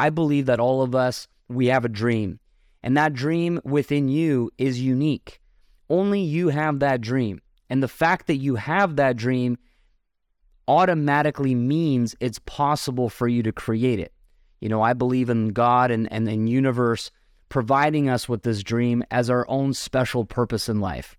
I believe that all of us, we have a dream. And that dream within you is unique. Only you have that dream. And the fact that you have that dream automatically means it's possible for you to create it. You know, I believe in God and, and the universe providing us with this dream as our own special purpose in life.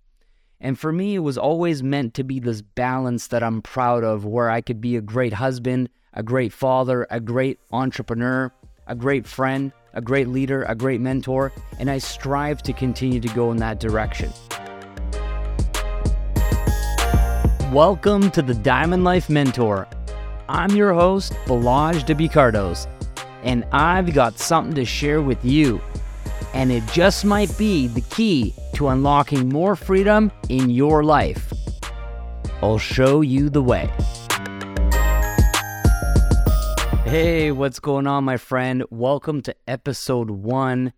And for me, it was always meant to be this balance that I'm proud of, where I could be a great husband, a great father, a great entrepreneur, a great friend, a great leader, a great mentor, and I strive to continue to go in that direction. Welcome to the Diamond Life Mentor. I'm your host, Balazs W Kardos, and I've got something to share with you. And it just might be the key to unlocking more freedom in your life. I'll show you the way. Hey, what's going on, my friend? Welcome to episode one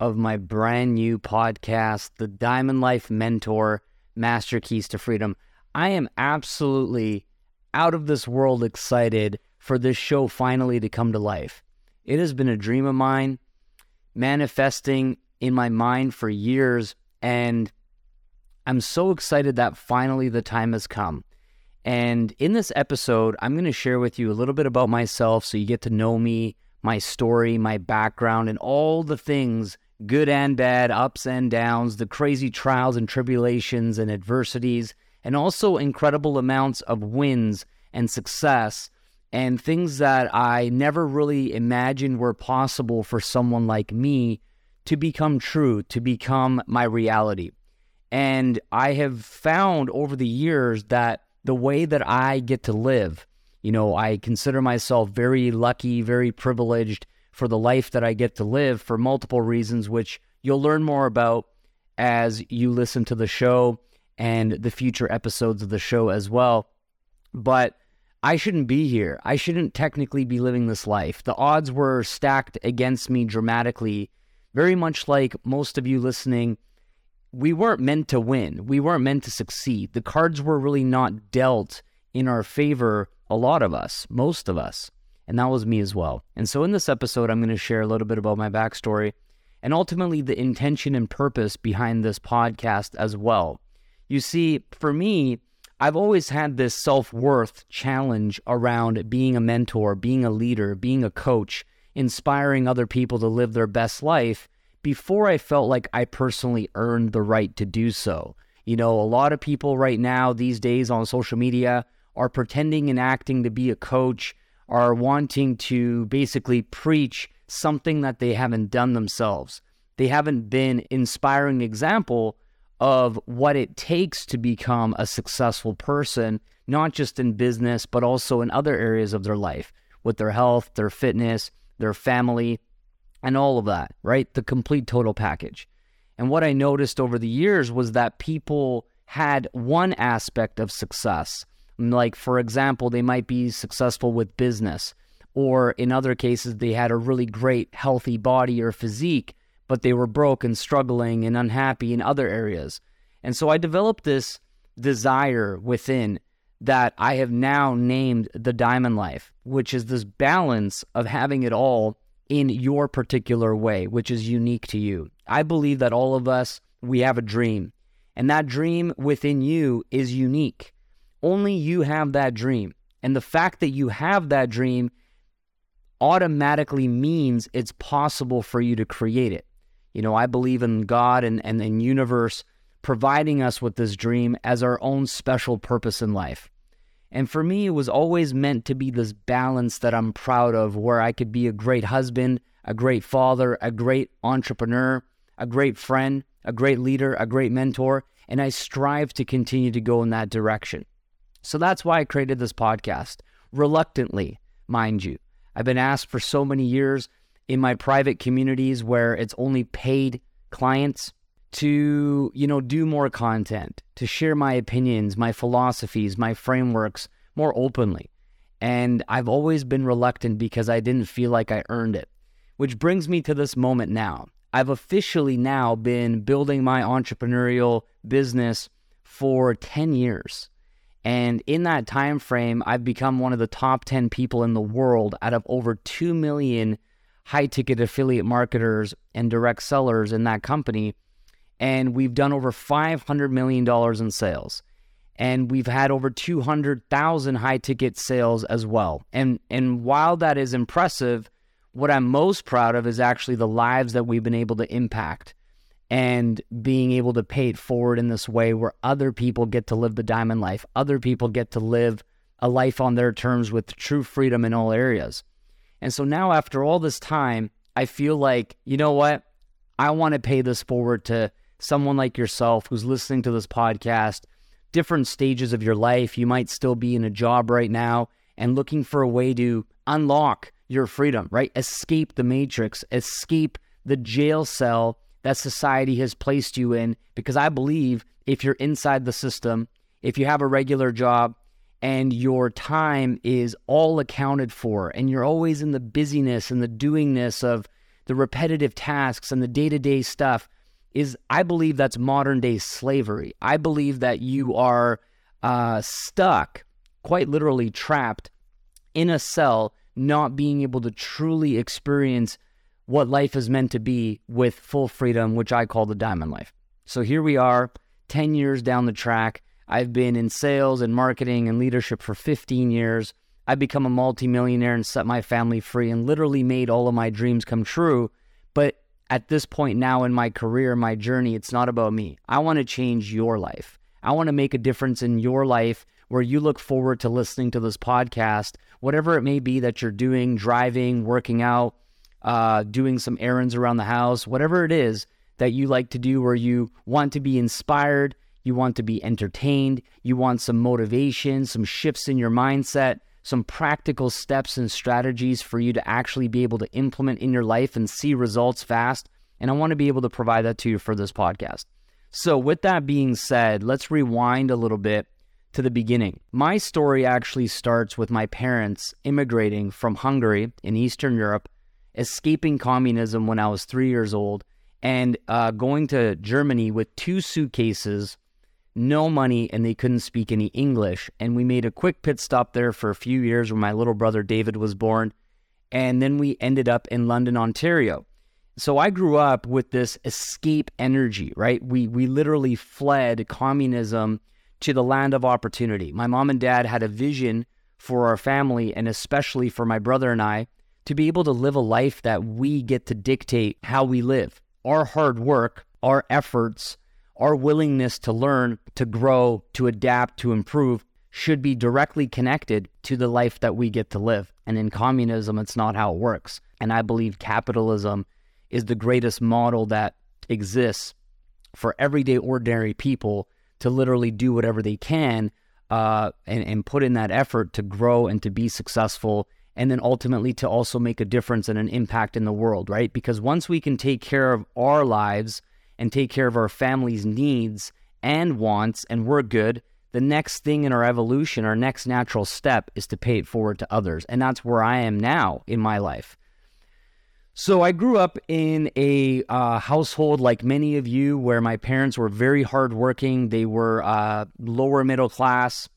of my brand new podcast, The Diamond Life Mentor Master Keys to Freedom. I am absolutely out of this world excited for this show finally to come to life. It has been a dream of mine, manifesting in my mind for years, and I'm so excited that finally the time has come. And in this episode, I'm going to share with you a little bit about myself so you get to know me, my story, my background, and all the things good and bad, ups and downs, the crazy trials and tribulations and adversities and also incredible amounts of wins and success and things that I never really imagined were possible for someone like me to become true, to become my reality. And I have found over the years that the way that I get to live, you know, I consider myself very lucky, very privileged for the life that I get to live for multiple reasons, which you'll learn more about as you listen to the show and the future episodes of the show as well. But I shouldn't be here. I shouldn't technically be living this life. The odds were stacked against me dramatically, very much like most of you listening. We weren't meant to win. We weren't meant to succeed. The cards were really not dealt in our favor, a lot of us, most of us. And that was me as well. And so in this episode, I'm going to share a little bit about my backstory and ultimately the intention and purpose behind this podcast as well. You see, for me, I've always had this self worth challenge around being a mentor, being a leader, being a coach, inspiring other people to live their best life before I felt like I personally earned the right to do so. You know, a lot of people right now, these days on social media, are pretending and acting to be a coach, are wanting to basically preach something that they haven't done themselves. They haven't been inspiring example of what it takes to become a successful person, not just in business, but also in other areas of their life with their health, their fitness, their family, and all of that, right? The complete total package. And what I noticed over the years was that people had one aspect of success. Like, for example, they might be successful with business, or in other cases, they had a really great, healthy body or physique, but they were broke and struggling and unhappy in other areas. And so I developed this desire within that I have now named the diamond life, which is this balance of having it all in your particular way, which is unique to you. I believe that all of us, we have a dream, and that dream within you is unique. Only you have that dream. And the fact that you have that dream automatically means it's possible for you to create it. You know, I believe in God and, and the universe providing us with this dream as our own special purpose in life. And for me, it was always meant to be this balance that I'm proud of, where I could be a great husband, a great father, a great entrepreneur, a great friend, a great leader, a great mentor. And I strive to continue to go in that direction. So that's why I created this podcast, reluctantly, mind you. I've been asked for so many years in my private communities where it's only paid clients to, you know, do more content, to share my opinions, my philosophies, my frameworks more openly. And I've always been reluctant because I didn't feel like I earned it. Which brings me to this moment now. I've officially now been building my entrepreneurial business for 10 years. And in that time frame, I've become one of the top 10 people in the world out of over 2 million high ticket affiliate marketers and direct sellers in that company. And we've done over $500 million in sales. And we've had over 200,000 high ticket sales as well. And, and while that is impressive, what I'm most proud of is actually the lives that we've been able to impact and being able to pay it forward in this way where other people get to live the diamond life, other people get to live a life on their terms with true freedom in all areas. And so now, after all this time, I feel like, you know what? I want to pay this forward to someone like yourself who's listening to this podcast, different stages of your life. You might still be in a job right now and looking for a way to unlock your freedom, right? Escape the matrix, escape the jail cell that society has placed you in. Because I believe if you're inside the system, if you have a regular job, and your time is all accounted for, and you're always in the busyness and the doingness of the repetitive tasks and the day to day stuff, is I believe that's modern day slavery. I believe that you are uh, stuck, quite literally trapped in a cell, not being able to truly experience what life is meant to be with full freedom, which I call the diamond life. So here we are, 10 years down the track. I've been in sales and marketing and leadership for 15 years. I've become a multimillionaire and set my family free and literally made all of my dreams come true. But at this point now in my career, my journey, it's not about me. I want to change your life. I want to make a difference in your life where you look forward to listening to this podcast, whatever it may be that you're doing, driving, working out, uh, doing some errands around the house, whatever it is that you like to do, where you want to be inspired, you want to be entertained, you want some motivation, some shifts in your mindset, some practical steps and strategies for you to actually be able to implement in your life and see results fast. And I want to be able to provide that to you for this podcast. So, with that being said, let's rewind a little bit to the beginning. My story actually starts with my parents immigrating from Hungary in Eastern Europe escaping communism when I was three years old and uh, going to Germany with two suitcases, no money, and they couldn't speak any English. And we made a quick pit stop there for a few years where my little brother David was born. And then we ended up in London, Ontario. So I grew up with this escape energy, right? We we literally fled communism to the land of opportunity. My mom and dad had a vision for our family and especially for my brother and I to be able to live a life that we get to dictate how we live. Our hard work, our efforts, our willingness to learn, to grow, to adapt, to improve should be directly connected to the life that we get to live. And in communism, it's not how it works. And I believe capitalism is the greatest model that exists for everyday, ordinary people to literally do whatever they can uh, and, and put in that effort to grow and to be successful and then ultimately to also make a difference and an impact in the world, right? Because once we can take care of our lives and take care of our family's needs and wants, and we're good, the next thing in our evolution, our next natural step is to pay it forward to others. And that's where I am now in my life. So I grew up in a uh, household like many of you where my parents were very hardworking. They were uh, lower middle class.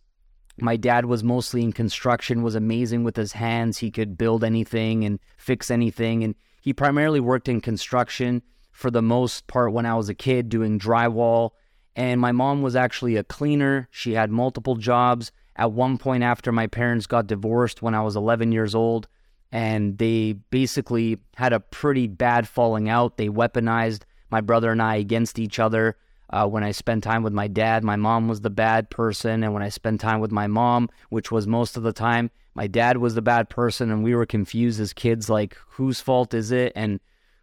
My dad was mostly in construction, was amazing with his hands. He could build anything and fix anything. And he primarily worked in construction for the most part when I was a kid, doing drywall. And my mom was actually a cleaner. She had multiple jobs. At one point, after my parents got divorced when I was 11 years old, and they basically had a pretty bad falling out, they weaponized my brother and I against each other. Uh, when I spent time with my dad, my mom was the bad person. And when I spent time with my mom, which was most of the time, my dad was the bad person. And we were confused as kids like, whose fault is it? And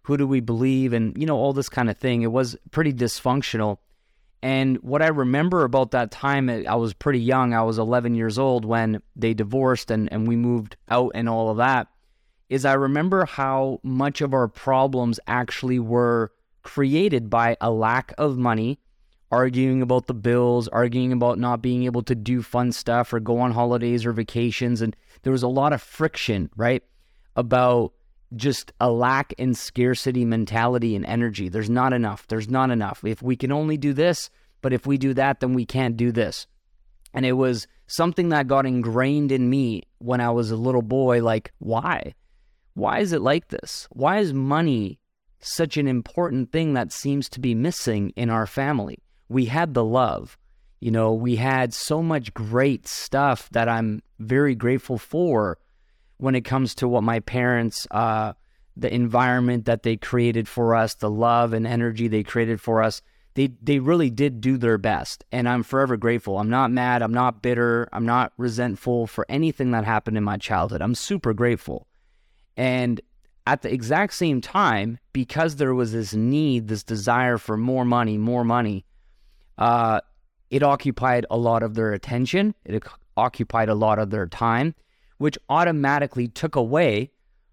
who do we believe? And, you know, all this kind of thing. It was pretty dysfunctional. And what I remember about that time, eh, I was pretty young. I was 11 years old when they divorced and, and we moved out and all of that. Is I remember how much of our problems actually were created by a lack of money, arguing about the bills, arguing about not being able to do fun stuff or go on holidays or vacations. And there was a lot of friction, right? About just a lack and scarcity mentality and energy. There's not enough. There's not enough. If we can only do this, but if we do that, then we can't do this. And it was something that got ingrained in me when I was a little boy like, why? why is it like this? Why is money such an important thing that seems to be missing in our family? We had the love. You know, we had so much great stuff that I'm very grateful for when it comes to what my parents, uh, the environment that they created for us, the love and energy they created for us. They, they really did do their best. And I'm forever grateful. I'm not mad. I'm not bitter. I'm not resentful for anything that happened in my childhood. I'm super grateful. And at the exact same time, because there was this need, this desire for more money, more money, uh, it occupied a lot of their attention. It occupied a lot of their time, which automatically took away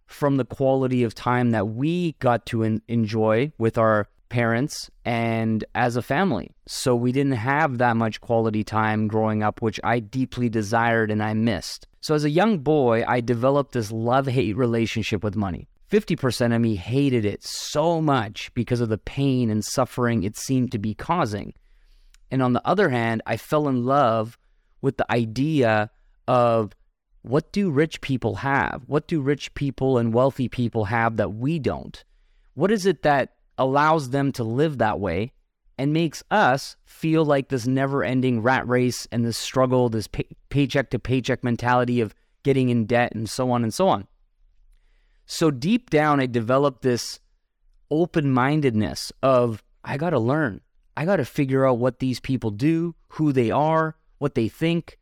from the quality of time that we got to en- enjoy with our parents and as a family. So we didn't have that much quality time growing up, which I deeply desired and I missed. So as a young boy, I developed this love hate relationship with money. 50% of me hated it so much because of the pain and suffering it seemed to be causing. And on the other hand, I fell in love with the idea of what do rich people have? What do rich people and wealthy people have that we don't? What is it that allows them to live that way and makes us feel like this never ending rat race and this struggle, this pay- paycheck to paycheck mentality of getting in debt and so on and so on. So deep down, I developed this open mindedness of I got to learn. I got to figure out what these people do, who they are, what they think,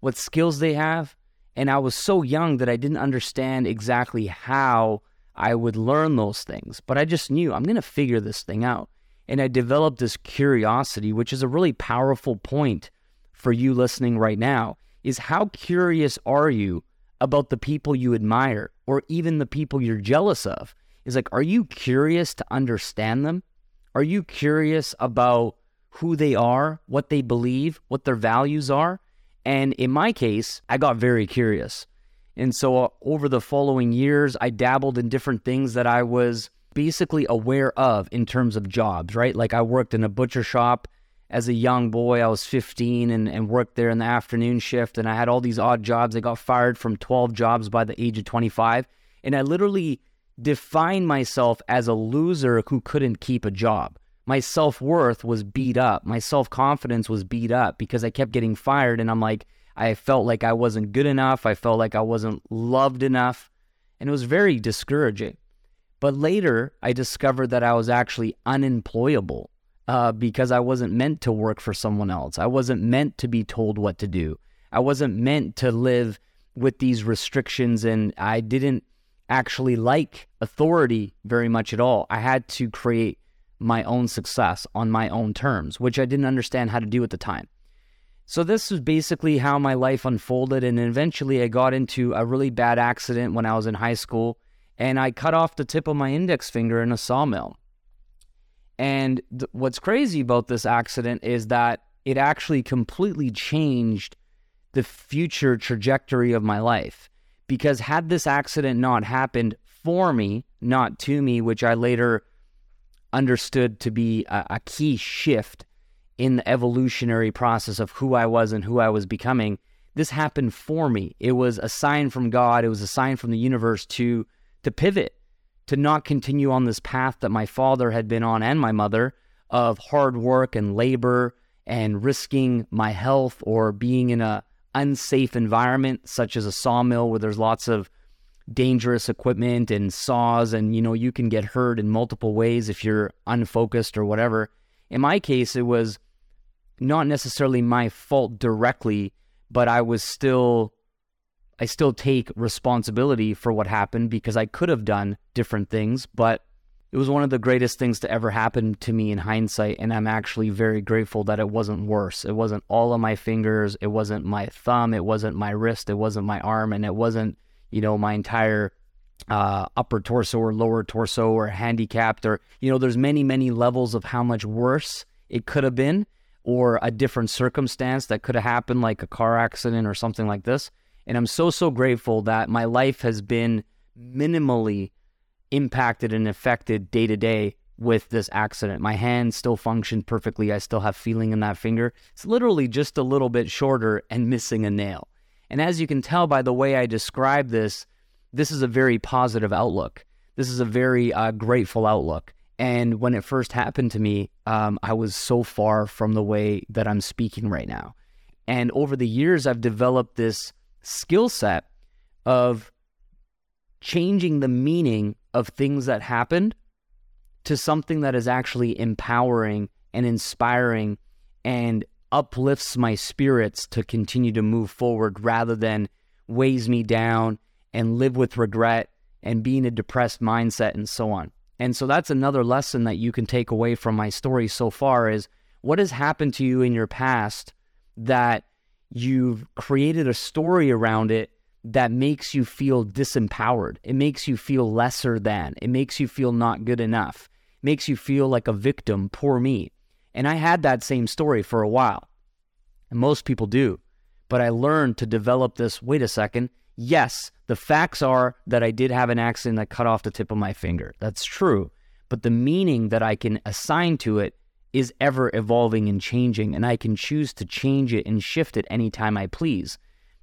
what skills they have. And I was so young that I didn't understand exactly how I would learn those things, but I just knew I'm going to figure this thing out. And I developed this curiosity, which is a really powerful point for you listening right now is how curious are you about the people you admire or even the people you're jealous of? Is like, are you curious to understand them? Are you curious about who they are, what they believe, what their values are? And in my case, I got very curious. And so uh, over the following years, I dabbled in different things that I was basically aware of in terms of jobs, right? Like I worked in a butcher shop as a young boy. I was 15 and, and worked there in the afternoon shift. And I had all these odd jobs. I got fired from 12 jobs by the age of 25. And I literally defined myself as a loser who couldn't keep a job. My self worth was beat up. My self confidence was beat up because I kept getting fired. And I'm like, I felt like I wasn't good enough. I felt like I wasn't loved enough. And it was very discouraging. But later, I discovered that I was actually unemployable uh, because I wasn't meant to work for someone else. I wasn't meant to be told what to do. I wasn't meant to live with these restrictions, and I didn't actually like authority very much at all. I had to create my own success on my own terms, which I didn't understand how to do at the time. So, this was basically how my life unfolded. And eventually, I got into a really bad accident when I was in high school and I cut off the tip of my index finger in a sawmill. And th- what's crazy about this accident is that it actually completely changed the future trajectory of my life. Because had this accident not happened for me, not to me, which I later understood to be a, a key shift in the evolutionary process of who I was and who I was becoming, this happened for me. It was a sign from God, it was a sign from the universe to to pivot, to not continue on this path that my father had been on and my mother of hard work and labor and risking my health or being in a unsafe environment such as a sawmill where there's lots of dangerous equipment and saws and you know you can get hurt in multiple ways if you're unfocused or whatever. In my case it was not necessarily my fault directly, but I was still I still take responsibility for what happened because I could have done different things, but it was one of the greatest things to ever happen to me in hindsight. And I'm actually very grateful that it wasn't worse. It wasn't all of my fingers, it wasn't my thumb, it wasn't my wrist, it wasn't my arm, and it wasn't, you know, my entire uh, upper torso or lower torso or handicapped or, you know, there's many, many levels of how much worse it could have been or a different circumstance that could have happened, like a car accident or something like this. And I'm so, so grateful that my life has been minimally impacted and affected day to day with this accident. My hand still functioned perfectly. I still have feeling in that finger. It's literally just a little bit shorter and missing a nail. And as you can tell by the way I describe this, this is a very positive outlook. This is a very uh, grateful outlook. And when it first happened to me, um, I was so far from the way that I'm speaking right now. And over the years, I've developed this skill set of changing the meaning of things that happened to something that is actually empowering and inspiring and uplifts my spirits to continue to move forward rather than weighs me down and live with regret and be in a depressed mindset and so on. And so that's another lesson that you can take away from my story so far is what has happened to you in your past that you've created a story around it that makes you feel disempowered. It makes you feel lesser than. It makes you feel not good enough. It makes you feel like a victim, poor me. And I had that same story for a while. And most people do. But I learned to develop this wait a second. Yes, the facts are that I did have an accident that cut off the tip of my finger. That's true. But the meaning that I can assign to it is ever evolving and changing, and I can choose to change it and shift it anytime I please.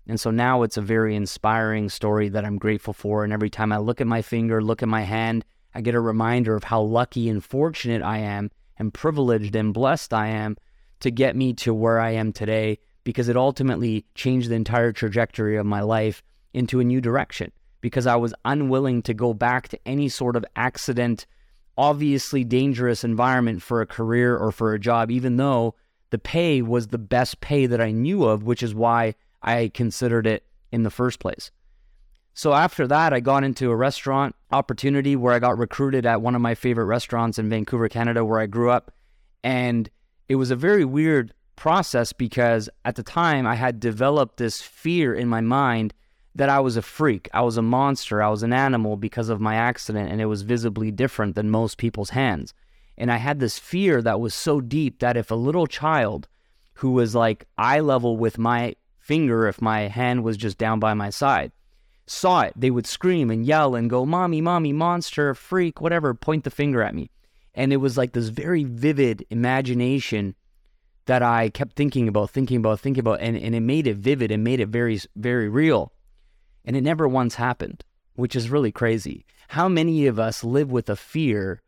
And so now it's a very inspiring story that I'm grateful for. And every time I look at my finger, look at my hand, I get a reminder of how lucky and fortunate I am and privileged and blessed I am to get me to where I am today because it ultimately changed the entire trajectory of my life into a new direction because I was unwilling to go back to any sort of accident, obviously dangerous environment for a career or for a job, even though the pay was the best pay that I knew of, which is why I considered it in the first place. So after that, I got into a restaurant opportunity where I got recruited at one of my favorite restaurants in Vancouver, Canada, where I grew up. And it was a very weird process because at the time I had developed this fear in my mind that I was a freak. I was a monster. I was an animal because of my accident, and it was visibly different than most people's hands. And I had this fear that was so deep that if a little child who was like eye level with my finger, if my hand was just down by my side, saw it, they would scream and yell and go, Mommy, Mommy, monster, freak, whatever, point the finger at me. And it was like this very vivid imagination that I kept thinking about, thinking about, thinking about, and, and it made it vivid and made it very, very real. And it never once happened, which is really crazy. How many of us live with a fear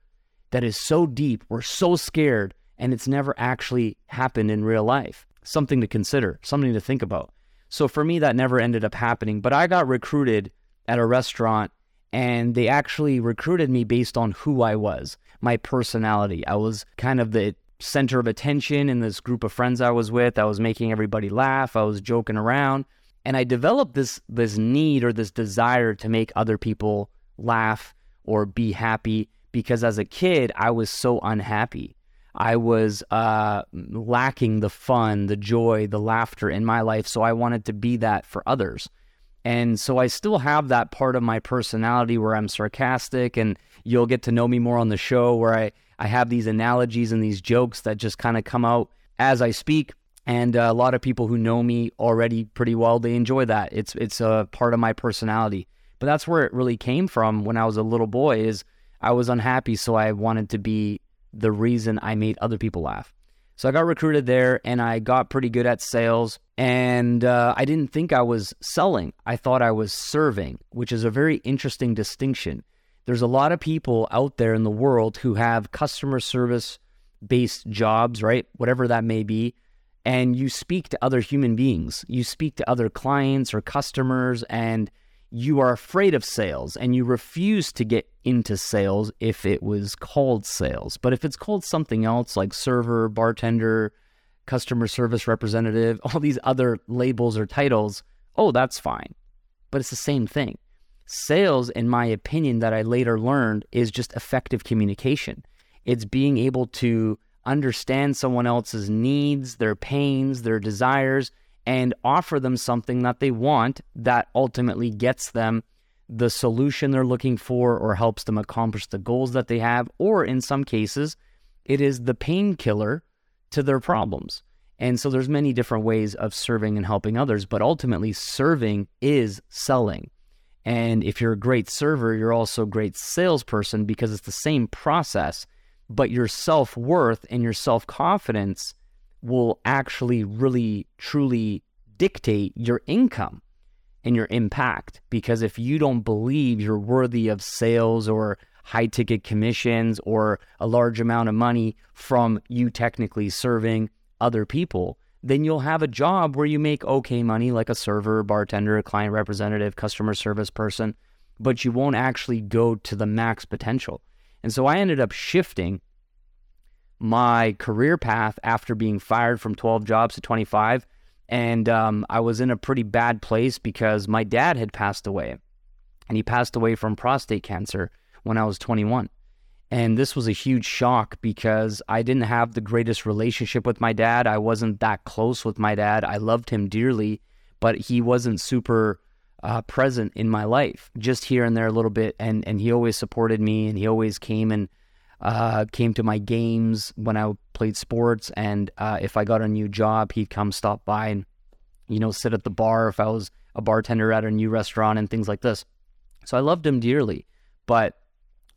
that is so deep, we're so scared, and it's never actually happened in real life? Something to consider, something to think about. So for me, that never ended up happening. But I got recruited at a restaurant, and they actually recruited me based on who I was, my personality. I was kind of the center of attention in this group of friends I was with. I was making everybody laugh. I was joking around. And I developed this this need or this desire to make other people laugh or be happy because as a kid I was so unhappy. I was uh, lacking the fun, the joy, the laughter in my life, so I wanted to be that for others. And so I still have that part of my personality where I'm sarcastic, and you'll get to know me more on the show where I, I have these analogies and these jokes that just kind of come out as I speak. And uh, a lot of people who know me already pretty well, they enjoy that. It's it's a part of my personality. But that's where it really came from when I was a little boy is I was unhappy, so I wanted to be the reason I made other people laugh. So I got recruited there and I got pretty good at sales. And uh, I didn't think I was selling, I thought I was serving, which is a very interesting distinction. There's a lot of people out there in the world who have customer service based jobs, right? Whatever that may be and you speak to other human beings. You speak to other clients or customers, and you are afraid of sales and you refuse to get into sales if it was called sales. But if it's called something else like server, bartender, customer service representative, all these other labels or titles, oh, that's fine. But it's the same thing. Sales, in my opinion, that I later learned is just effective communication. It's being able to understand someone else's needs, their pains, their desires, and offer them something that they want that ultimately gets them the solution they're looking for or helps them accomplish the goals that they have. Or in some cases, it is the painkiller to their problems. And so there's many different ways of serving and helping others, but ultimately serving is selling. And if you're a great server, you're also a great salesperson because it's the same process but your self worth and your self confidence will actually really truly dictate your income. And your impact. Because if you don't believe you're worthy of sales or high ticket commissions or a large amount of money from you technically serving other people, then you'll have a job where you make okay money, like a server, bartender, client representative, customer service person, but you won't actually go to the max potential. And so I ended up shifting my career path after being fired from 12 jobs to 25 and um, I was in a pretty bad place because my dad had passed away, and he passed away from prostate cancer when I was 21. And this was a huge shock because I didn't have the greatest relationship with my dad. I wasn't that close with my dad. I loved him dearly, but he wasn't super uh, present in my life, just here and there a little bit. And and he always supported me, and he always came and uh, came to my games when I played sports, and uh, if I got a new job, he'd come stop by and you know sit at the bar if I was a bartender at a new restaurant and things like this. So I loved him dearly, but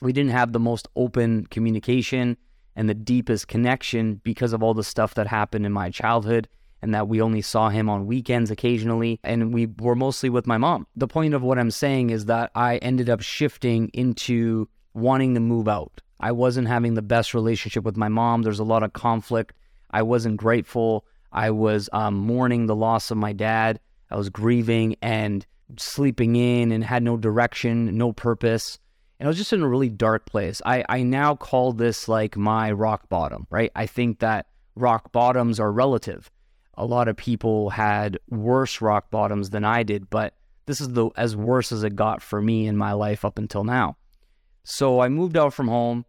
we didn't have the most open communication and the deepest connection because of all the stuff that happened in my childhood and that we only saw him on weekends occasionally and we were mostly with my mom. The point of what I'm saying is that I ended up shifting into wanting to move out. I wasn't having the best relationship with my mom. There's a lot of conflict. I wasn't grateful. I was um, mourning the loss of my dad. I was grieving and sleeping in and had no direction, no purpose. And I was just in a really dark place. I, I now call this like my rock bottom, right? I think that rock bottoms are relative. A lot of people had worse rock bottoms than I did, but this is the as worse as it got for me in my life up until now. So I moved out from home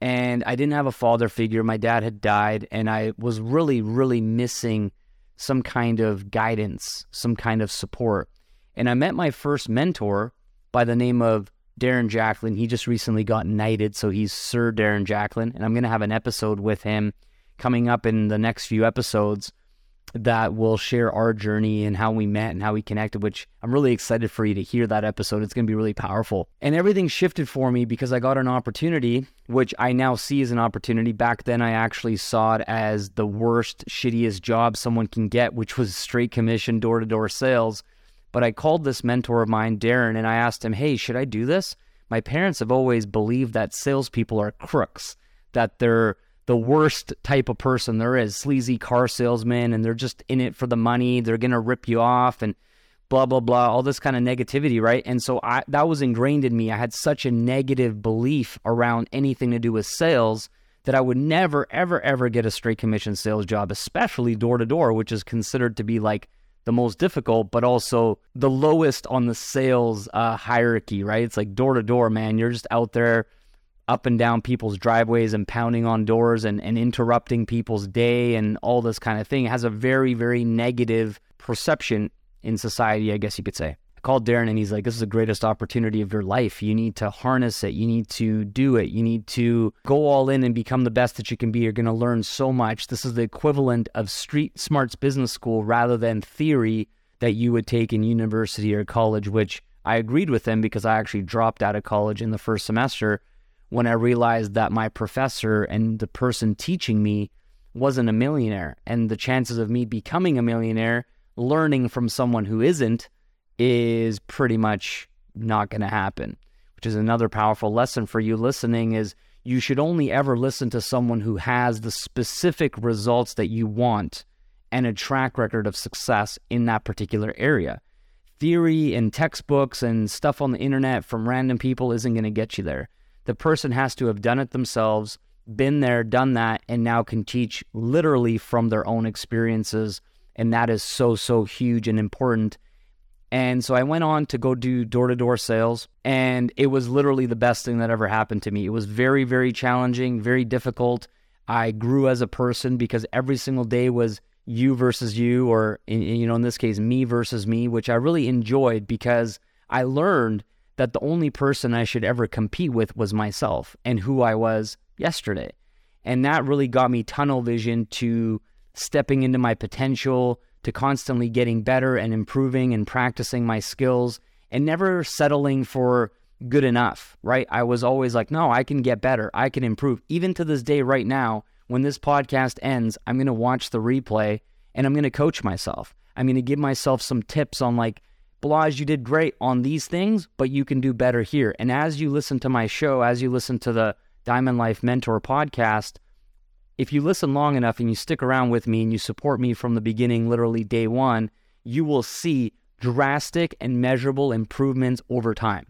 and I didn't have a father figure. My dad had died, and I was really, really missing some kind of guidance, some kind of support. And I met my first mentor by the name of Darren Jacklin. He just recently got knighted, so he's Sir Darren Jacklin, and I'm going to have an episode with him coming up in the next few episodes that will share our journey and how we met and how we connected, which I'm really excited for you to hear that episode. It's going to be really powerful. And everything shifted for me because I got an opportunity, which I now see as an opportunity. Back then, I actually saw it as the worst, shittiest job someone can get, which was straight commission, door to door sales. But I called this mentor of mine, Darren, and I asked him, Hey, should I do this? My parents have always believed that salespeople are crooks, that they're the worst type of person there is. Sleazy car salesman and they're just in it for the money. They're going to rip you off and blah blah blah all this kind of negativity right? And so I, that was ingrained in me. I had such a negative belief around anything to do with sales that i would never ever ever get a straight commission sales job especially door to door which is considered to be like the most difficult but also the lowest on the sales uh, hierarchy right? It's like door to door man. You're just out there up and down people's driveways and pounding on doors and, and interrupting people's day and all this kind of thing has a very, very negative perception in society, I guess you could say. I called Darren and he's like, This is the greatest opportunity of your life. You need to harness it. You need to do it. You need to go all in and become the best that you can be. You're going to learn so much. This is the equivalent of street smarts business school rather than theory that you would take in university or college, which I agreed with him because I actually dropped out of college in the first semester when I realized that my professor and the person teaching me wasn't a millionaire. And the chances of me becoming a millionaire, learning from someone who isn't, is pretty much not going to happen. Which is another powerful lesson for you listening is you should only ever listen to someone who has the specific results that you want and a track record of success in that particular area. Theory and textbooks and stuff on the internet from random people isn't going to get you there the person has to have done it themselves, been there, done that, and now can teach literally from their own experiences. And that is so, so huge and important. And so I went on to go do door to door sales, and it was literally the best thing that ever happened to me. It was very, very challenging, very difficult. I grew as a person because every single day was you versus you, or you know, in this case, me versus me, which I really enjoyed because I learned that the only person I should ever compete with was myself and who I was yesterday. And that really got me tunnel vision to stepping into my potential, to constantly getting better and improving and practicing my skills and never settling for good enough, right? I was always like, no, I can get better. I can improve. Even to this day, right now, when this podcast ends, I'm going to watch the replay and I'm going to coach myself. I'm going to give myself some tips on like Balazs, you did great on these things, but you can do better here. And as you listen to my show, as you listen to the Diamond Life Mentor podcast, if you listen long enough and you stick around with me and you support me from the beginning, literally day one, you will see drastic and measurable improvements over time.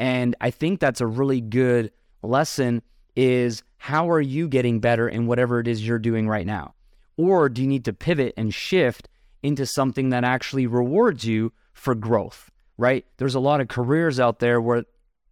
And I think that's a really good lesson is how are you getting better in whatever it is you're doing right now? Or do you need to pivot and shift into something that actually rewards you for growth, right? There's a lot of careers out there where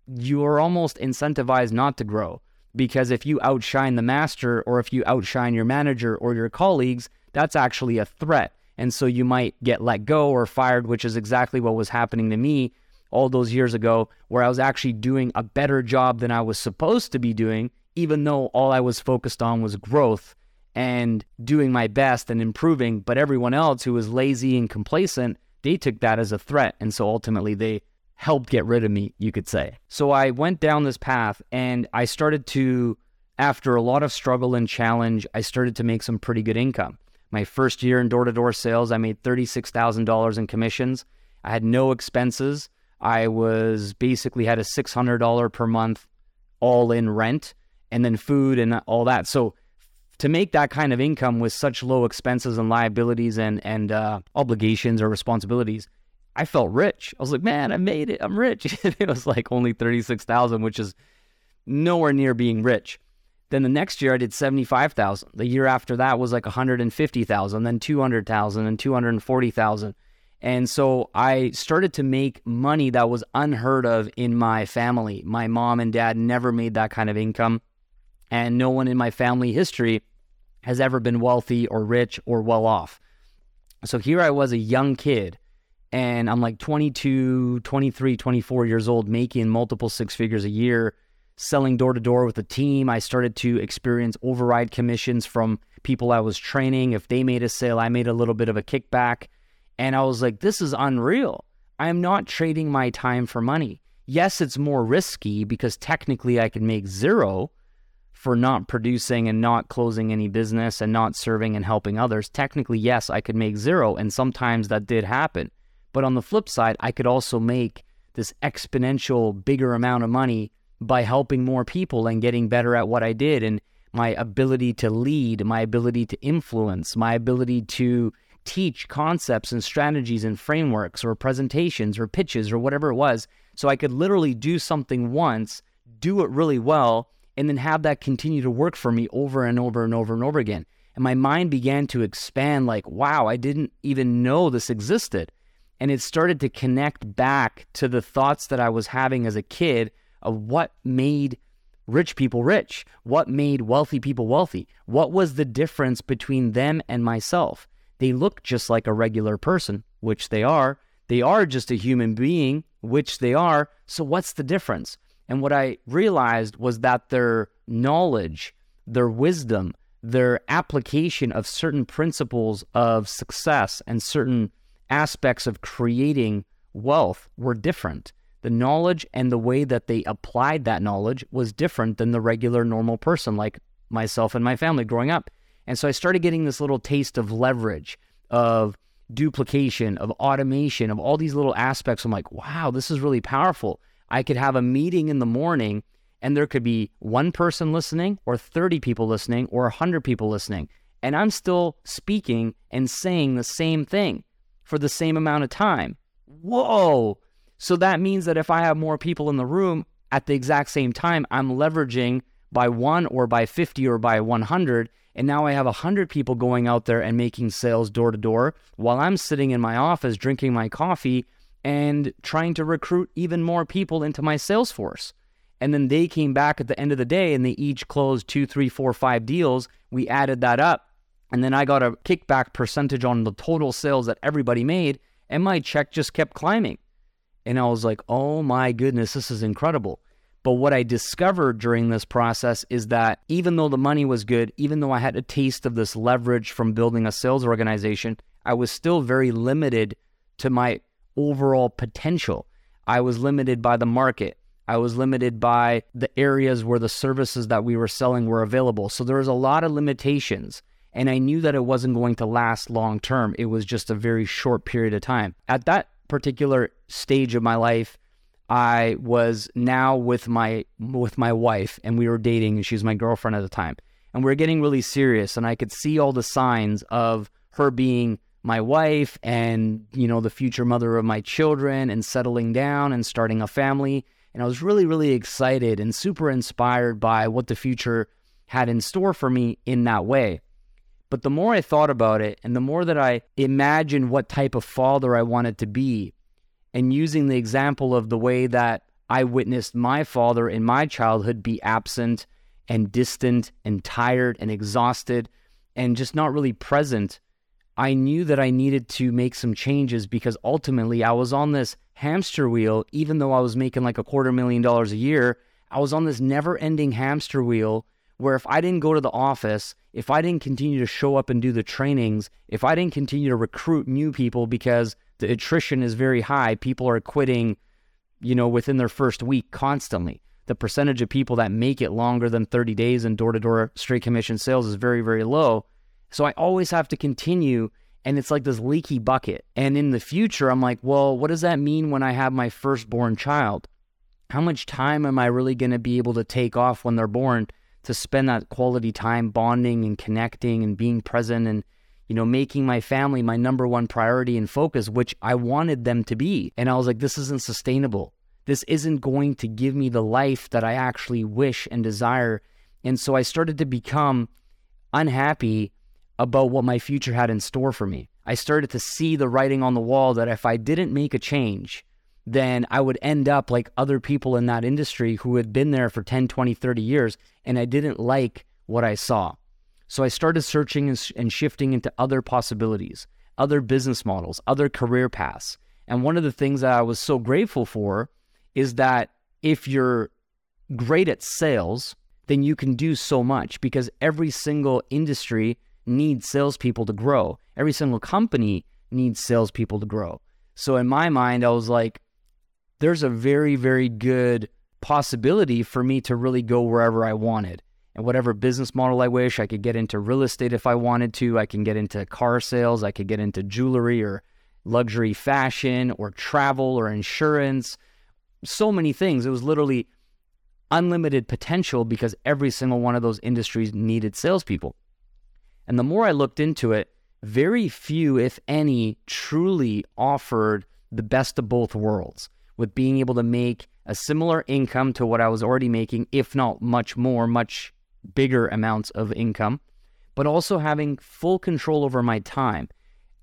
you are almost incentivized not to grow because if you outshine the master or if you outshine your manager or your colleagues, that's actually a threat. And so you might get let go or fired, which is exactly what was happening to me all those years ago, where I was actually doing a better job than I was supposed to be doing, even though all I was focused on was growth and doing my best and improving. But everyone else who was lazy and complacent, they took that as a threat. And so ultimately they helped get rid of me, you could say. So I went down this path and I started to, after a lot of struggle and challenge, I started to make some pretty good income. My first year in door to door sales, I made $36,000 in commissions. I had no expenses. I was basically had a $600 per month all in rent and then food and all that. So to make that kind of income with such low expenses and liabilities and and uh, obligations or responsibilities, I felt rich. I was like, man, I made it. I'm rich. it was like only thirty six thousand, which is nowhere near being rich. Then the next year I did 75,000. The year after that was like 150,000, then 200,000 and 240,000. And so I started to make money that was unheard of in my family. My mom and dad never made that kind of income. And no one in my family history has ever been wealthy or rich or well off. So here I was, a young kid, and I'm like 22, 23, 24 years old, making multiple six figures a year, selling door to door with a team. I started to experience override commissions from people I was training. If they made a sale, I made a little bit of a kickback. And I was like, this is unreal. I am not trading my time for money. Yes, it's more risky because technically I can make zero for not producing and not closing any business and not serving and helping others. Technically, yes, I could make zero. And sometimes that did happen. But on the flip side, I could also make this exponential bigger amount of money by helping more people and getting better at what I did. And my ability to lead, my ability to influence, my ability to teach concepts and strategies and frameworks or presentations or pitches or whatever it was. So I could literally do something once, do it really well, and then have that continue to work for me over and over and over and over again. And my mind began to expand like, wow, I didn't even know this existed. And it started to connect back to the thoughts that I was having as a kid of what made rich people rich, what made wealthy people wealthy, what was the difference between them and myself. They look just like a regular person, which they are. They are just a human being, which they are. So, what's the difference? And what I realized was that their knowledge, their wisdom, their application of certain principles of success and certain aspects of creating wealth were different. The knowledge and the way that they applied that knowledge was different than the regular normal person, like myself and my family growing up. And so I started getting this little taste of leverage, of duplication, of automation, of all these little aspects. I'm like, wow, this is really powerful. I could have a meeting in the morning and there could be one person listening or 30 people listening or 100 people listening. And I'm still speaking and saying the same thing for the same amount of time. Whoa. So that means that if I have more people in the room at the exact same time, I'm leveraging by one or by 50 or by 100. And now I have 100 people going out there and making sales door to door while I'm sitting in my office drinking my coffee and trying to recruit even more people into my sales force. And then they came back at the end of the day and they each closed two, three, four, five deals. We added that up. And then I got a kickback percentage on the total sales that everybody made. And my check just kept climbing. And I was like, oh my goodness, this is incredible. But what I discovered during this process is that even though the money was good, even though I had a taste of this leverage from building a sales organization, I was still very limited to my overall potential. I was limited by the market. I was limited by the areas where the services that we were selling were available. So there was a lot of limitations. And I knew that it wasn't going to last long term. It was just a very short period of time. At that particular stage of my life, I was now with my with my wife and we were dating and she was my girlfriend at the time. And we were getting really serious and I could see all the signs of her being my wife and, you know, the future mother of my children and settling down and starting a family. And I was really, really excited and super inspired by what the future had in store for me in that way. But the more I thought about it and the more that I imagined what type of father I wanted to be, and using the example of the way that I witnessed my father in my childhood be absent and distant and tired and exhausted and just not really present, I knew that I needed to make some changes because ultimately I was on this hamster wheel, even though I was making like a quarter million dollars a year. I was on this never ending hamster wheel where if I didn't go to the office, if I didn't continue to show up and do the trainings, if I didn't continue to recruit new people because the attrition is very high, people are quitting, you know, within their first week constantly. The percentage of people that make it longer than 30 days in door to door straight commission sales is very, very low. So I always have to continue and it's like this leaky bucket. And in the future, I'm like, well, what does that mean when I have my firstborn child? How much time am I really going to be able to take off when they're born to spend that quality time bonding and connecting and being present and you know making my family my number one priority and focus which I wanted them to be and I was like this isn't sustainable this isn't going to give me the life that I actually wish and desire and so I started to become unhappy about what my future had in store for me I started to see the writing on the wall that if I didn't make a change then I would end up like other people in that industry who had been there for 10, 20, 30 years, and I didn't like what I saw. So I started searching and, shifting into other possibilities, other business models, other career paths. And one of the things that I was so grateful for is that if you're great at sales, then you can do so much because every single industry needs salespeople to grow. Every single company needs salespeople to grow. So in my mind, I was like, there's a very, very good possibility for me to really go wherever I wanted. And whatever business model I wish, I could get into real estate if I wanted to. I can get into car sales. I could get into jewelry or luxury fashion or travel or insurance. So many things. It was literally unlimited potential because every single one of those industries needed salespeople. And the more I looked into it, very few, if any, truly offered the best of both worlds with being able to make a similar income to what I was already making, if not much more, much bigger amounts of income, but also having full control over my time,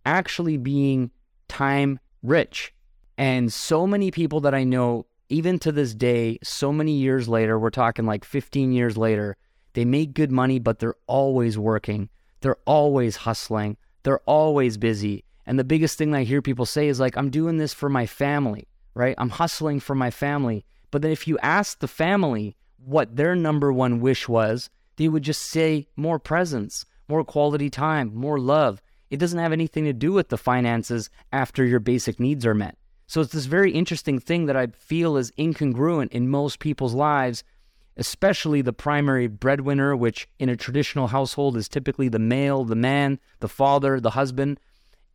actually being time rich. And so many people that I know, even to this day, so many years later, we're talking like 15 years later, they make good money, but they're always working. They're always hustling. They're always busy. And the biggest thing I hear people say is like, I'm doing this for my family right? I'm hustling for my family. But then if you ask the family what their number one wish was, they would just say more presence, more quality time, more love. It doesn't have anything to do with the finances after your basic needs are met. So it's this very interesting thing that I feel is incongruent in most people's lives, especially the primary breadwinner, which in a traditional household is typically the male, the man, the father, the husband.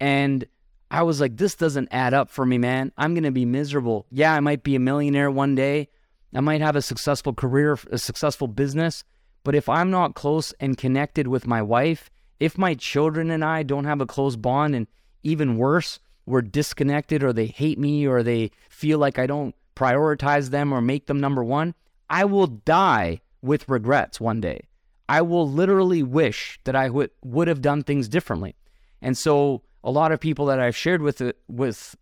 And I was like, this doesn't add up for me, man. I'm going to be miserable. Yeah, I might be a millionaire one day. I might have a successful career, a successful business. But if I'm not close and connected with my wife, if my children and I don't have a close bond, and even worse, we're disconnected or they hate me or they feel like I don't prioritize them or make them number one, I will die with regrets one day. I will literally wish that I would, have done things differently. And so a lot of people that I've shared with it with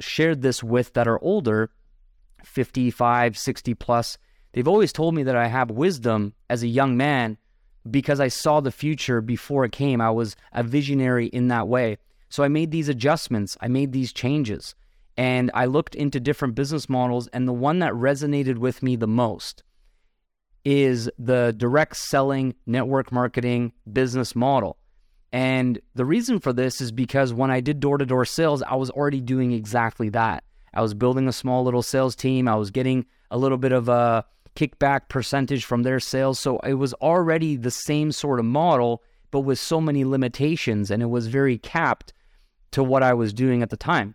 shared this with that are older, 55, 60 plus, they've always told me that I have wisdom as a young man because I saw the future before it came. I was a visionary in that way. So I made these adjustments, I made these changes, and I looked into different business models. And the one that resonated with me the most is the direct selling network marketing business model. And the reason for this is because when I did door to door sales, I was already doing exactly that. I was building a small little sales team. I was getting a little bit of a kickback percentage from their sales. So it was already the same sort of model, but with so many limitations. And it was very capped to what I was doing at the time.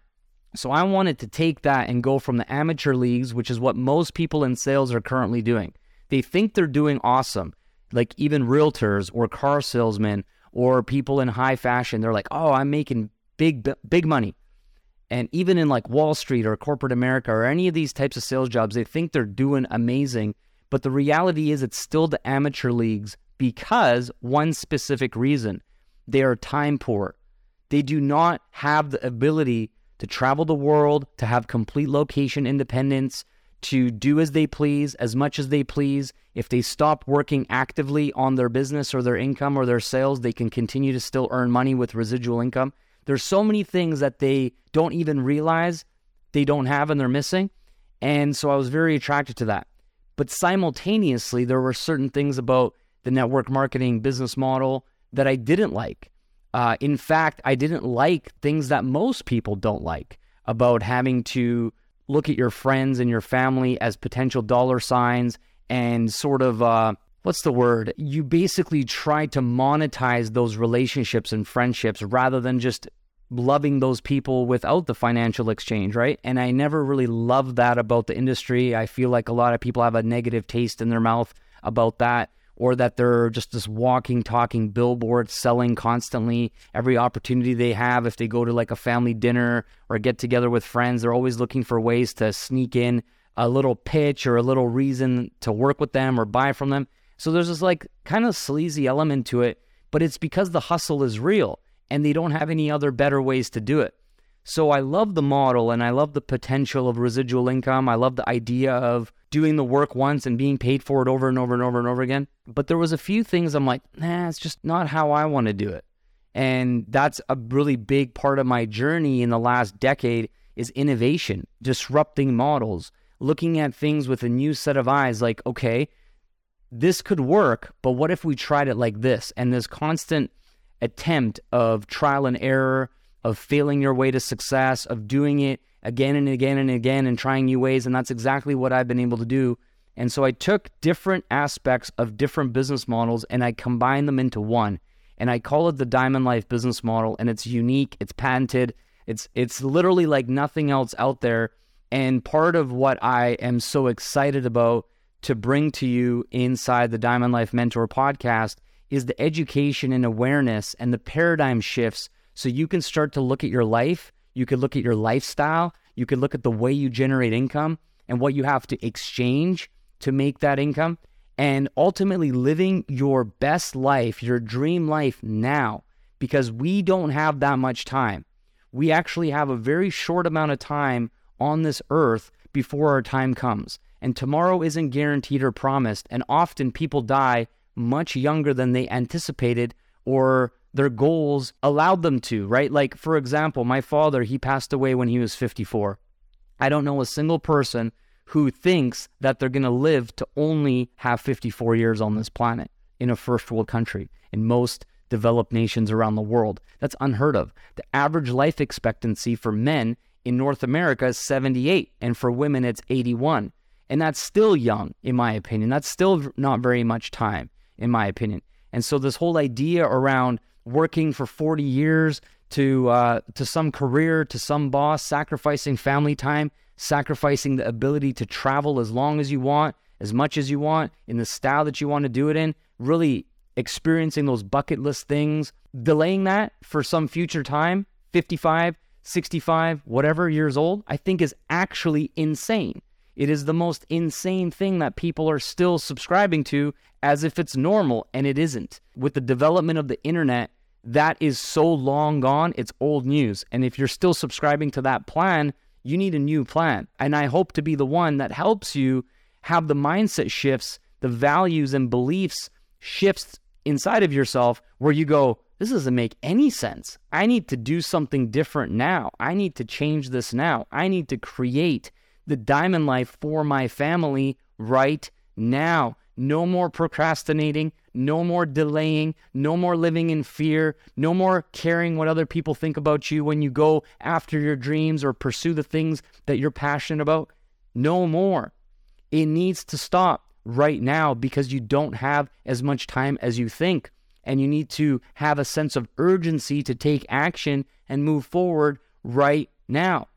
So I wanted to take that and go from the amateur leagues, which is what most people in sales are currently doing. They think they're doing awesome, like even realtors or car salesmen or people in high fashion. They're like, oh, I'm making big, big money. And even in like Wall Street or corporate America or any of these types of sales jobs, they think they're doing amazing. But the reality is, it's still the amateur leagues because one specific reason they are time poor. They do not have the ability to travel the world, to have complete location independence, to do as they please, as much as they please. If they stop working actively on their business or their income or their sales, they can continue to still earn money with residual income. There's so many things that they don't even realize they don't have and they're missing. And so I was very attracted to that. But simultaneously, there were certain things about the network marketing business model that I didn't like. Uh, in fact, I didn't like things that most people don't like about having to look at your friends and your family as potential dollar signs and sort of uh, what's the word? You basically try to monetize those relationships and friendships rather than just loving those people without the financial exchange, right? And I never really loved that about the industry. I feel like a lot of people have a negative taste in their mouth about that or that they're just this walking, talking billboard selling constantly every opportunity they have. If they go to like a family dinner or get together with friends, they're always looking for ways to sneak in a little pitch or a little reason to work with them or buy from them. So there's this like kind of sleazy element to it, but it's because the hustle is real and they don't have any other better ways to do it. So I love the model and I love the potential of residual income. I love the idea of doing the work once and being paid for it over and over and over and over again. But there was a few things I'm like, nah, it's just not how I want to do it. And that's a really big part of my journey in the last decade is innovation, disrupting models, looking at things with a new set of eyes like, okay, this could work, but what if we tried it like this? And this constant attempt of trial and error, of failing your way to success, of doing it again and again and again and trying new ways. And that's exactly what I've been able to do. And so I took different aspects of different business models and I combined them into one. And I call it the Diamond Life business model. And it's unique, it's patented, it's it's literally like nothing else out there. And part of what I am so excited about to bring to you inside the Diamond Life Mentor podcast is the education and awareness and the paradigm shifts so you can start to look at your life you could look at your lifestyle. You could look at the way you generate income and what you have to exchange to make that income. And ultimately, living your best life, your dream life now, because we don't have that much time. We actually have a very short amount of time on this earth before our time comes. And tomorrow isn't guaranteed or promised. And often people die much younger than they anticipated or their goals allowed them to, right? Like, for example, my father, he passed away when he was 54. I don't know a single person who thinks that they're going to live to only have 54 years on this planet in a first world country, in most developed nations around the world. That's unheard of. The average life expectancy for men in North America is 78, and for women, it's 81. And that's still young, in my opinion. That's still not very much time, in my opinion. And so, this whole idea around working for 40 years to uh, to some career, to some boss, sacrificing family time, sacrificing the ability to travel as long as you want, as much as you want, in the style that you want to do it in, really experiencing those bucket list things, delaying that for some future time, 55, 65, whatever years old, I think is actually insane. It is the most insane thing that people are still subscribing to as if it's normal, and it isn't. With the development of the internet, that is so long gone, it's old news. And if you're still subscribing to that plan, you need a new plan. And I hope to be the one that helps you have the mindset shifts, the values and beliefs shifts inside of yourself where you go, this doesn't make any sense. I need to do something different now. I need to change this now. I need to create the diamond life for my family right now. No more procrastinating, no more delaying, no more living in fear, no more caring what other people think about you when you go after your dreams or pursue the things that you're passionate about. No more. It needs to stop right now because you don't have as much time as you think. And you need to have a sense of urgency to take action and move forward right now.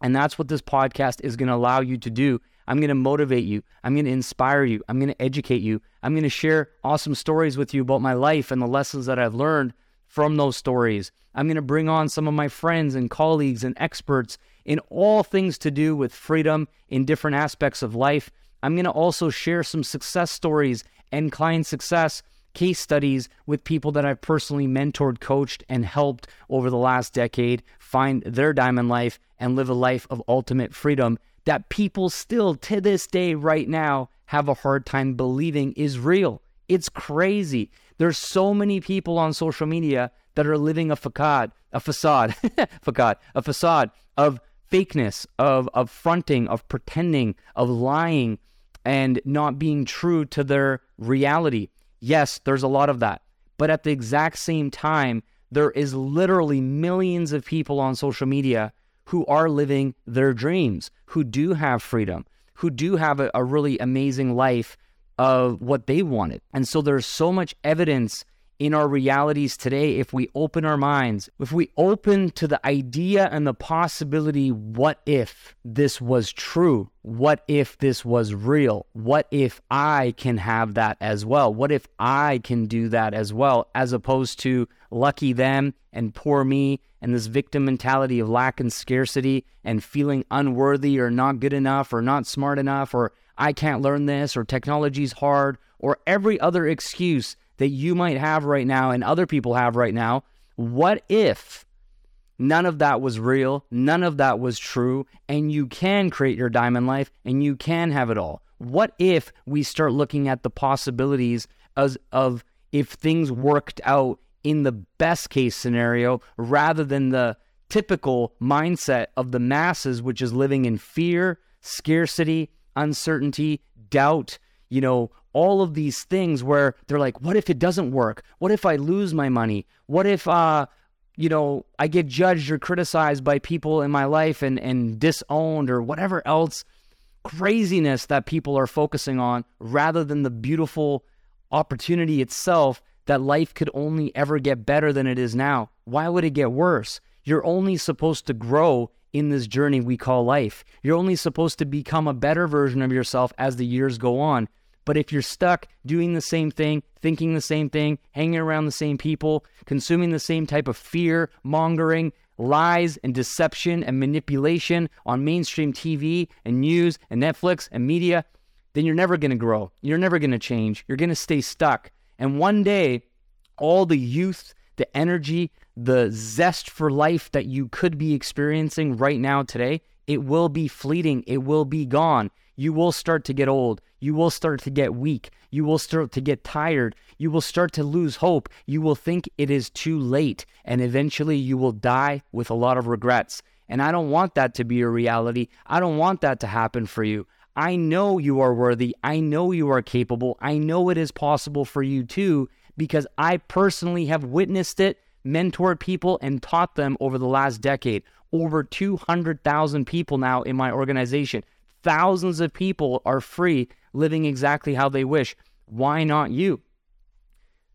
And that's what this podcast is going to allow you to do. I'm going to motivate you. I'm going to inspire you. I'm going to educate you. I'm going to share awesome stories with you about my life and the lessons that I've learned from those stories. I'm going to bring on some of my friends and colleagues and experts in all things to do with freedom in different aspects of life. I'm going to also share some success stories and client success case studies with people that I've personally mentored, coached, and helped over the last decade find their diamond life and live a life of ultimate freedom that people still to this day, right now, have a hard time believing is real. It's crazy. There's so many people on social media that are living a facade, a facade, facade, a facade of fakeness, of of fronting, of pretending, of lying, and not being true to their reality. Yes, there's a lot of that. But at the exact same time, there is literally millions of people on social media who are living their dreams, who do have freedom, who do have a, a really amazing life of what they wanted. And so there's so much evidence in our realities today if we open our minds, if we open to the idea and the possibility what if this was true? What if this was real? What if I can have that as well? What if I can do that as well? As opposed to lucky them and poor me and this victim mentality of lack and scarcity and feeling unworthy or not good enough or not smart enough or I can't learn this or technology's hard or every other excuse that you might have right now and other people have right now. What if none of that was real? None of that was true. And you can create your diamond life and you can have it all. What if we start looking at the possibilities as, of if things worked out in the best case scenario rather than the typical mindset of the masses, which is living in fear, scarcity, uncertainty, doubt, you know, all of these things where they're like, what if it doesn't work? What if I lose my money? What if, uh, you know, I get judged or criticized by people in my life and, and disowned or whatever else craziness that people are focusing on rather than the beautiful opportunity itself that life could only ever get better than it is now. Why would it get worse? You're only supposed to grow in this journey we call life. You're only supposed to become a better version of yourself as the years go on. But if you're stuck doing the same thing, thinking the same thing, hanging around the same people, consuming the same type of fear mongering, lies and deception and manipulation on mainstream TV and news and Netflix and media, then you're never going to grow. You're never going to change. You're going to stay stuck. And one day, all the youth, the energy, the zest for life that you could be experiencing right now today, it will be fleeting. It will be gone. You will start to get old. You will start to get weak. You will start to get tired. You will start to lose hope. You will think it is too late. And eventually you will die with a lot of regrets. And I don't want that to be a reality. I don't want that to happen for you. I know you are worthy. I know you are capable. I know it is possible for you too, because I personally have witnessed it mentored people and taught them over the last decade. Over 200,000 people now in my organization. Thousands of people are free living exactly how they wish. Why not you?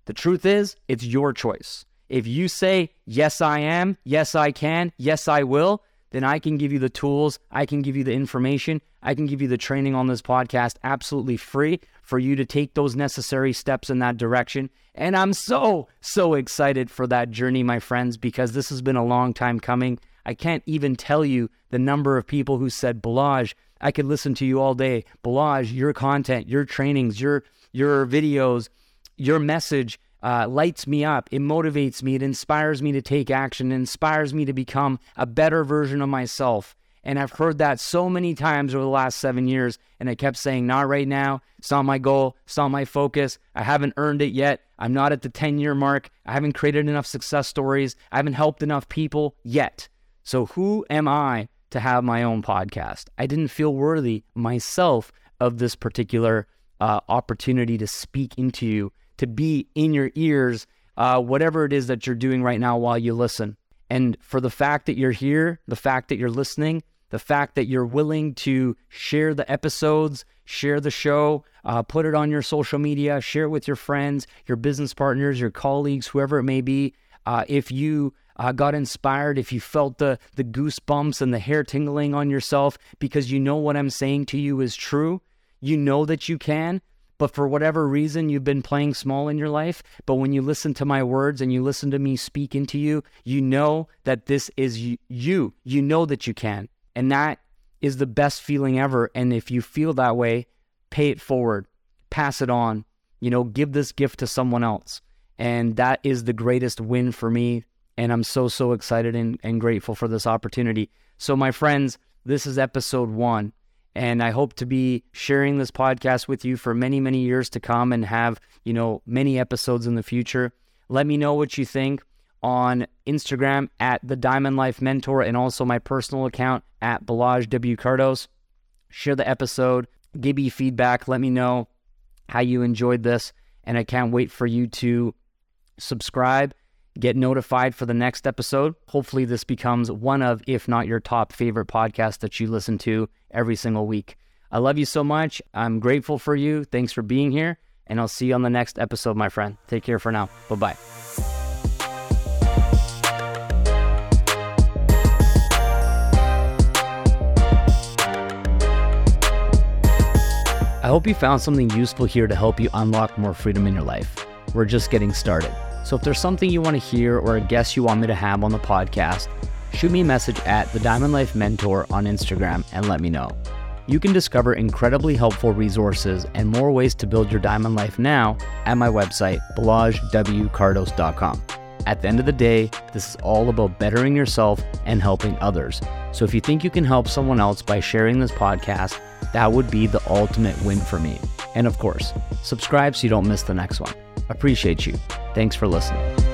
The truth is, it's your choice. If you say, Yes, I am, yes, I can, yes, I will, then I can give you the tools, I can give you the information, I can give you the training on this podcast absolutely free for you to take those necessary steps in that direction. And I'm so, so excited for that journey, my friends, because this has been a long time coming. I can't even tell you the number of people who said, Balazs, I could listen to you all day. Balazs, your content, your trainings, your your videos, your message uh, lights me up. It motivates me. It inspires me to take action. It inspires me to become a better version of myself. And I've heard that so many times over the last seven years. And I kept saying, not right now. It's not my goal. It's not my focus. I haven't earned it yet. I'm not at the 10 year mark. I haven't created enough success stories. I haven't helped enough people yet. So who am I to have my own podcast? I didn't feel worthy myself of this particular uh, opportunity to speak into you to be in your ears, uh, whatever it is that you're doing right now while you listen. And for the fact that you're here, the fact that you're listening, the fact that you're willing to share the episodes, share the show, uh, put it on your social media, share it with your friends, your business partners, your colleagues, whoever it may be. Uh, if you uh, got inspired, if you felt the, the goosebumps and the hair tingling on yourself because you know what I'm saying to you is true, you know that you can, but for whatever reason, you've been playing small in your life. But when you listen to my words and you listen to me speak into you, you know that this is you. You know that you can. And that is the best feeling ever. And if you feel that way, pay it forward, pass it on, you know, give this gift to someone else. And that is the greatest win for me. And I'm so, so excited and, and grateful for this opportunity. So, my friends, this is episode one. And I hope to be sharing this podcast with you for many, many years to come and have, you know, many episodes in the future. Let me know what you think on Instagram at the Diamond Life Mentor and also my personal account at Balazs W. Kardos. Share the episode, give me feedback, let me know how you enjoyed this. And I can't wait for you to subscribe, get notified for the next episode. Hopefully, this becomes one of, if not your top favorite podcast that you listen to every single week. I love you so much. I'm grateful for you. Thanks for being here. And I'll see you on the next episode, my friend. Take care for now. Bye bye. I hope you found something useful here to help you unlock more freedom in your life. We're just getting started. So if there's something you want to hear or a guest you want me to have on the podcast, shoot me a message at the Diamond Life Mentor on Instagram and let me know. You can discover incredibly helpful resources and more ways to build your diamond life now at my website, balazswkardos.com. At the end of the day, this is all about bettering yourself and helping others. So if you think you can help someone else by sharing this podcast, that would be the ultimate win for me. And of course, subscribe so you don't miss the next one. Appreciate you. Thanks for listening.